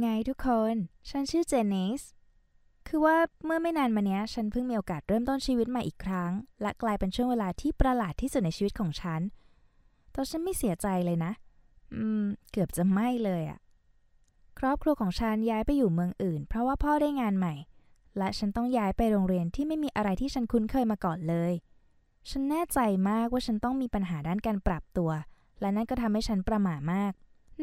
ไงทุกคน ฉันชื่อเจนนิส คือว่าเมื่อไม่นานมาเนี้ยฉันเพิ่งมีโอกาสเริ่มต้นชีวิตใหม่อีกครั้ง และกลายเป็นช่วงเวลาที่ประหลาดที่สุดในชีวิตของฉัน แต่ฉันไม่เสียใจเลยนะ อืม เกือบจะไม่เลยอะครอบครัวของฉันย้ายไปอยู่เมืองอื่น เพราะว่าพ่อได้งานใหม่ และฉันต้องย้ายไปโรงเรียนที่ไม่มีอะไรที่ฉันคุ้นเคยมาก่อนเลย ฉันแน่ใจมากว่าฉันต้องมีปัญหาด้านการปรับตัว และนั่นก็ทำให้ฉันประหม่ามาก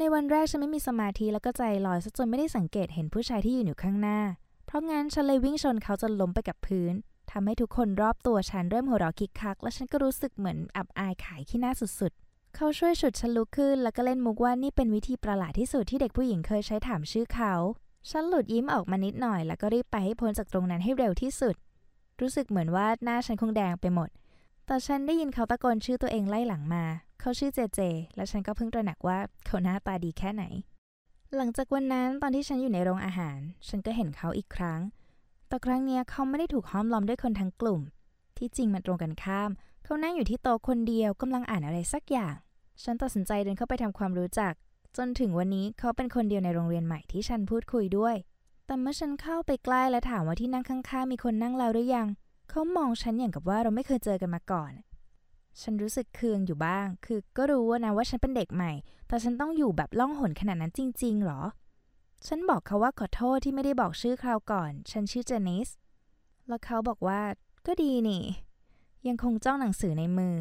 ในวันแรกฉันไม่มีสมาธิแล้วก็ใจลอยซะจนไม่ได้สังเกตเห็นผู้ชายที่ยืนอยู่ข้างหน้า เพราะงั้นฉันเลยวิ่งชนเขาจนล้มไปกับพื้นทำให้ทุกคนรอบตัวฉันเริ่มหัวเราะคิกคัก และฉันก็รู้สึกเหมือนอับอายขายขี้หน้าสุดๆ เขาช่วยฉุดฉันลุกขึ้น แล้วก็เล่นมุกว่านี่เป็นวิธีประหลาดที่สุดที่เด็กผู้หญิงเคยใช้ถามชื่อเขา ฉันหลุดยิ้มออกมานิดหน่อย แล้วก็รีบไปให้พ้นจากตรงนั้นให้เร็วที่สุด รู้สึกเหมือนว่าหน้าฉันคงแดงไปหมด แต่ฉันได้ยินเขาตะโกนชื่อตัวเองไล่หลังมา เขาชื่อเจเจ และฉันก็เพิ่งตระหนักว่าเขาหน้าตาดีแค่ไหน หลังจากวันนั้นตอนที่ฉันอยู่ในโรงอาหาร ฉันก็เห็นเขาอีกครั้ง แต่ครั้งนี้เขาไม่ได้ถูกห้อมล้อมด้วยคนทั้งกลุ่ม ที่จริงมันตรงกันข้าม เขานั่งอยู่ที่โต๊ะคนเดียวกำลังอ่านอะไรสักอย่าง ฉันตัดสินใจเดินเข้าไปทำความรู้จัก จนถึงวันนี้เขาเป็นคนเดียวในโรงเรียนใหม่ที่ฉันพูดคุยด้วย แต่เมื่อฉันเข้าไปใกล้และถามว่าที่นั่งข้างๆมีคนนั่งแล้วหรือยัง เขามองฉันอย่างกับว่าเราไม่เคยเจอกันมาก่อน ฉันรู้สึกเคืองอยู่บ้าง คือก็รู้ว่านะว่าฉันเป็นเด็กใหม่ แต่ฉันต้องอยู่แบบล่องหนขนาดนั้นจริง ๆ หรอ ฉันบอกเขาว่าขอโทษที่ไม่ได้บอกชื่อคราวก่อน ฉันชื่อเจนิส แล้วเขาบอกว่าก็ดีนี่ ยังคงจ้องหนังสือในมือ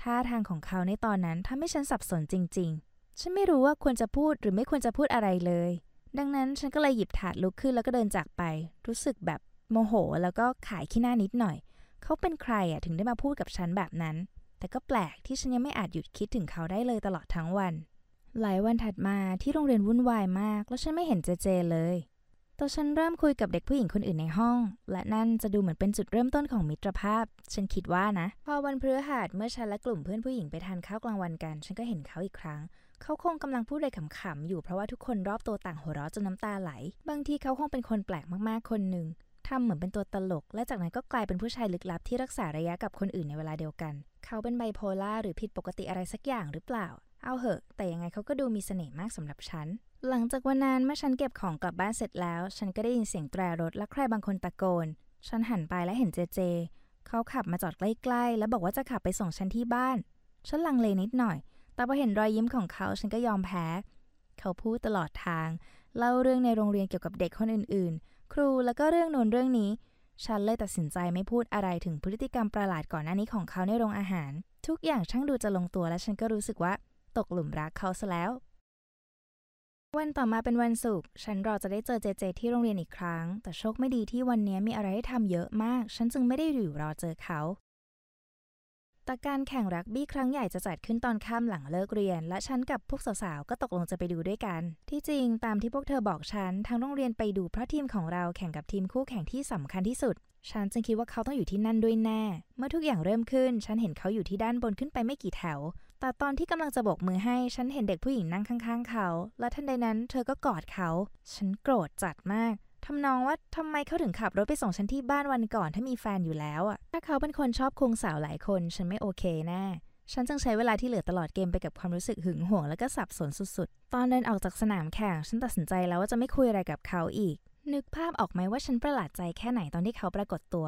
ท่าทางของเขาในตอนนั้นทำให้ฉันสับสนจริง ๆ ฉันไม่รู้ว่าควรจะพูดหรือไม่ควรจะพูดอะไรเลย ดังนั้นฉันก็เลยหยิบถาดลุกขึ้นแล้วก็เดินจากไป รู้สึกแบบ โมโห แล้วก็ขายขี้หน้านิดหน่อย เขาเป็นใครอะถึงได้มาพูดกับฉันแบบนั้น แต่ก็แปลกที่ฉันยังไม่อาจหยุดคิดถึงเขาได้เลยตลอดทั้งวัน หลายวันถัดมาที่โรงเรียนวุ่นวายมาก แล้วฉันไม่เห็นเจเจเลยแต่ฉันเริ่มคุยกับเด็กผู้หญิงคนอื่นในห้อง และนั่นจะดูเหมือนเป็นจุดเริ่มต้นของมิตรภาพ ฉันคิดว่านะ พอวันพฤหัสเมื่อฉันและกลุ่มเพื่อนผู้หญิงไปทานข้าวกลางวันกัน ฉันก็เห็นเขาอีกครั้ง เขาคงกำลังพูดอะไรขำๆอยู่เพราะว่าทุกคนรอบตัวต่างหัวเราะจนน้ำตาไหล บางทีเขาคงเป็นคนแปลกมากๆคนหนึ่ง ทำเหมือนเป็นตัวตลก และจากนั้นก็กลายเป็นผู้ชายลึกลับที่รักษาระยะกับคนอื่นในเวลาเดียวกัน เขาเป็นไบโพล่าหรือผิดปกติอะไรสักอย่างหรือเปล่า เอาเหอะ แต่ยังไงเขาก็ดูมีเสน่ห์มากสำหรับฉัน หลังจากวันนั้นเมื่อฉันเก็บของกลับบ้านเสร็จแล้ว ฉันก็ได้ยินเสียงแตรรถและใครบางคนตะโกน ฉันหันไปและเห็นเจเจ เขาขับมาจอดใกล้ๆ แล้วบอกว่าจะขับไปส่งฉันที่บ้าน ฉันลังเลนิดหน่อย แต่พอเห็นรอยยิ้มของเขาฉันก็ยอมแพ้ เขาพูดตลอดทาง เล่าเรื่องในโรงเรียนเกี่ยวกับเด็กคนอื่นๆ ครูแล้วก็เรื่องโน้นเรื่องนี้ ฉันเลยตัดสินใจไม่พูดอะไรถึงพฤติกรรมประหลาดก่อนหน้านี้ของเขาในโรงอาหาร ทุกอย่างช่างดูจะลงตัวและฉันก็รู้สึกว่า ตกหลุมรักเขาซะแล้ว วันต่อมาเป็นวันศุกร์ฉันรอจะได้เจอเจเจที่โรงเรียนอีกครั้ง แต่โชคไม่ดีที่วันนี้มีอะไรให้ทำเยอะมาก ฉันจึงไม่ได้อยู่รอเจอเขา แต่การแข่งรักบี้ครั้งใหญ่จะจัดขึ้นตอนค่ำหลังเลิกเรียน และฉันกับพวกสาวๆ ก็ตกลงจะไปดูด้วยกัน ที่จริงตามที่พวกเธอบอกฉันทางโรงเรียนไปดูเพราะทีมของเราแข่งกับทีมคู่แข่งที่สำคัญที่สุด ฉันจึงคิดว่าเขาต้องอยู่ที่นั่นด้วยแน่ เมื่อทุกอย่างเริ่มขึ้น ฉันเห็นเขาอยู่ที่ด้านบนขึ้นไปไม่กี่แถว แต่ตอนที่กำลังจะโบกมือให้ ฉันเห็นเด็กผู้หญิงนั่งข้าง ๆ เขา และทันใดนั้นเธอก็กอดเขา ฉันโกรธจัดมาก ทำนองว่าทำไมเขาถึงขับรถไปส่งฉันที่บ้านวันก่อนถ้ามีแฟนอยู่แล้วอะ ถ้าเขาเป็นคนชอบคุงสาวหลายคน ฉันไม่โอเคแน่ฉันจึงใช้เวลาที่เหลือตลอดเกมไปกับความรู้สึกหึงหวงและก็สับสนสุดๆ ตอนเดินออกจากสนามแข่ง ฉันตัดสินใจแล้วว่าจะไม่คุยอะไรกับเขาอีก นึกภาพออกไหมว่าฉันประหลาดใจแค่ไหนตอนที่เขาปรากฏตัว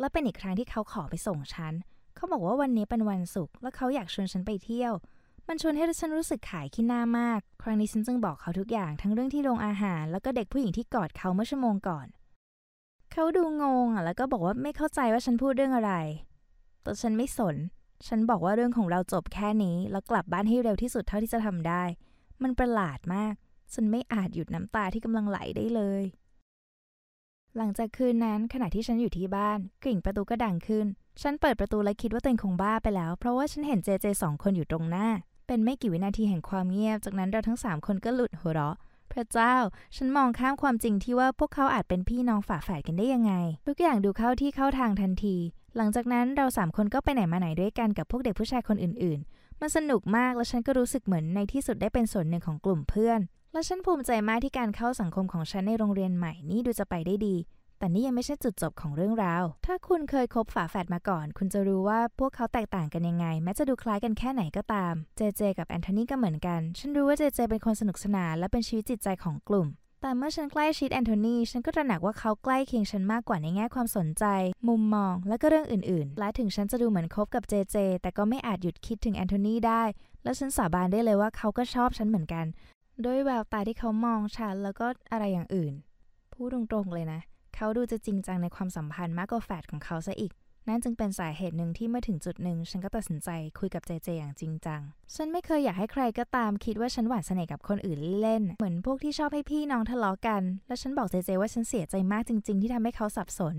และเป็นอีกครั้งที่เขาขอไปส่งฉัน เขาบอกว่าวันนี้เป็นวันศุกร์และเขาอยากชวนฉันไปเที่ยว มันชวนให้ฉันรู้สึกขายขี้หน้ามาก ครั้งนี้ฉันจึงบอกเขาทุกอย่างทั้งเรื่องที่โรงอาหาร แล้วก็เด็กผู้หญิงที่กอดเขาเมื่อชั่วโมงก่อน เขาดูงงอะแล้วก็บอกว่าไม่เข้าใจว่าฉันพูดเรื่องอะไร แต่ฉันไม่สน ฉันบอกว่าเรื่องของเราจบแค่นี้ แล้วกลับบ้านให้เร็วที่สุดเท่าที่จะทำได้ มันประหลาดมาก ฉันไม่อาจหยุดน้ำตาที่กำลังไหลได้เลย หลังจากคืนนั้นขณะที่ฉันอยู่ที่บ้านกริ่งประตูก็ดังขึ้น ฉันเปิดประตูและคิดว่าตัวเองคงบ้าไปแล้ว เพราะว่าฉันเห็นเจเจสองคนอยู่ตรงหน้า เป็นไม่กี่วินาทีแห่งความเงียบ จากนั้นเราทั้งสามคนก็หลุดหัวเราะ พระเจ้า ฉันมองข้ามความจริงที่ว่าพวกเขาอาจเป็นพี่น้องฝาแฝดกันได้ยังไง ทุกอย่างดูเข้าที่เข้าทางทันที หลังจากนั้นเราสามคนก็ไปไหนมาไหนด้วยกันกับพวกเด็กผู้ชายคนอื่นๆ มันสนุกมากและฉันก็รู้สึกเหมือนในที่สุดได้เป็นส่วนหนึ่งของกลุ่มเพื่อน และฉันภูมิใจมากที่การเข้าสังคมของฉันในโรงเรียนใหม่นี่ดูจะไปได้ดี แต่นี่ยังไม่ใช่จุดจบของเรื่องราว ถ้าคุณเคยคบฝาแฝดมาก่อน คุณจะรู้ว่าพวกเขาแตกต่างกันยังไง แม้จะดูคล้ายกันแค่ไหนก็ตาม เจเจกับแอนโทนีก็เหมือนกัน ฉันรู้ว่าเจเจเป็นคนสนุกสนานและเป็นชีวิตจิตใจของกลุ่ม แต่เมื่อฉันใกล้ชิดแอนโทนีฉันก็ตระหนักว่าเขาใกล้เคียงฉันมากกว่าในแง่ความสนใจ มุมมอง และก็เรื่องอื่นๆ และถึงฉันจะดูเหมือนคบกับเจเจ แต่ก็ไม่อาจหยุดคิดถึงแอนโทนีได้ และฉันสาบานได้เลยว่าเขาก็ชอบฉันเหมือนกัน ด้วยแววตาที่เขามองฉันแล้วก็อะไรอย่างอื่น พูดตรงๆเลยนะ เขาดูจะจริงจังในความสัมพันธ์มากกว่าแฟดของเขาซะอีก นั่นจึงเป็นสาเหตุหนึ่งที่เมื่อถึงจุดหนึ่ง ฉันก็ตัดสินใจคุยกับเจเจอย่างจริงจัง ฉันไม่เคยอยากให้ใครก็ตามคิดว่าฉันหวานเสน่ห์กับคนอื่นเล่น เหมือนพวกที่ชอบให้พี่น้องทะเลาะกัน และฉันบอกเจเจว่าฉันเสียใจมากจริง ๆ ที่ทำให้เขาสับสน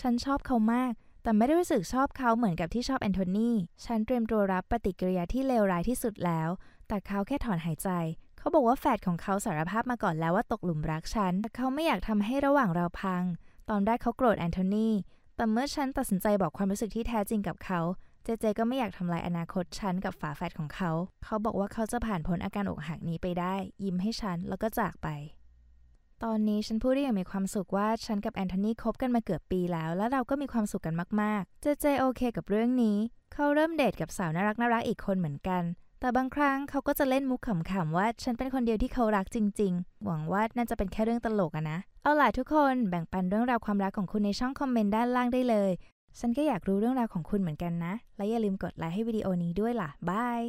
ฉันชอบเขามาก แต่ไม่ได้รู้สึกชอบเขาเหมือนกับที่ชอบแอนโทนีฉันเตรียมตัวรับปฏิกิริยาที่เลวร้ายที่สุดแล้ว แต่เขาแค่ถอนหายใจ เขาบอกว่าแฟดของเขาสารภาพมาก่อนแล้วว่าตกหลุมรักฉัน แต่เขาไม่อยากทำให้ระหว่างเราพัง ตอนแรกเขาโกรธแอนโทนีแต่เมื่อฉันตัดสินใจบอกความรู้สึกที่แท้จริงกับเขาเจเจก็ไม่อยากทำลายอนาคตฉันกับฝาแฝดของเขา เขาบอกว่าเขาจะผ่านพ้นอาการอกหักนี้ไปได้ ยิ้มให้ฉันแล้วก็จากไป ตอนนี้ฉันพูดได้อย่างมีความสุขว่าฉันกับแอนโทนีคบกันมาเกือบปีแล้ว และเราก็มีความสุขกันมากๆ เจเจโอเคกับเรื่องนี้ เขาเริ่มเดทกับสาวน่ารักน่ารักอีกคนเหมือนกัน แต่บางครั้งเขาก็จะเล่นมุกขำๆว่าฉันเป็นคนเดียวที่เขารักจริง ๆ หวังว่าน่าจะเป็นแค่เรื่องตลกอะนะ เอาล่ะทุกคนแบ่งปันเรื่องราวความรักของคุณในช่องคอมเมนต์ด้านล่างได้เลย ฉันก็อยากรู้เรื่องราวของคุณเหมือนกันนะ และอย่าลืมกดไลค์ให้วิดีโอนี้ด้วยล่ะบาย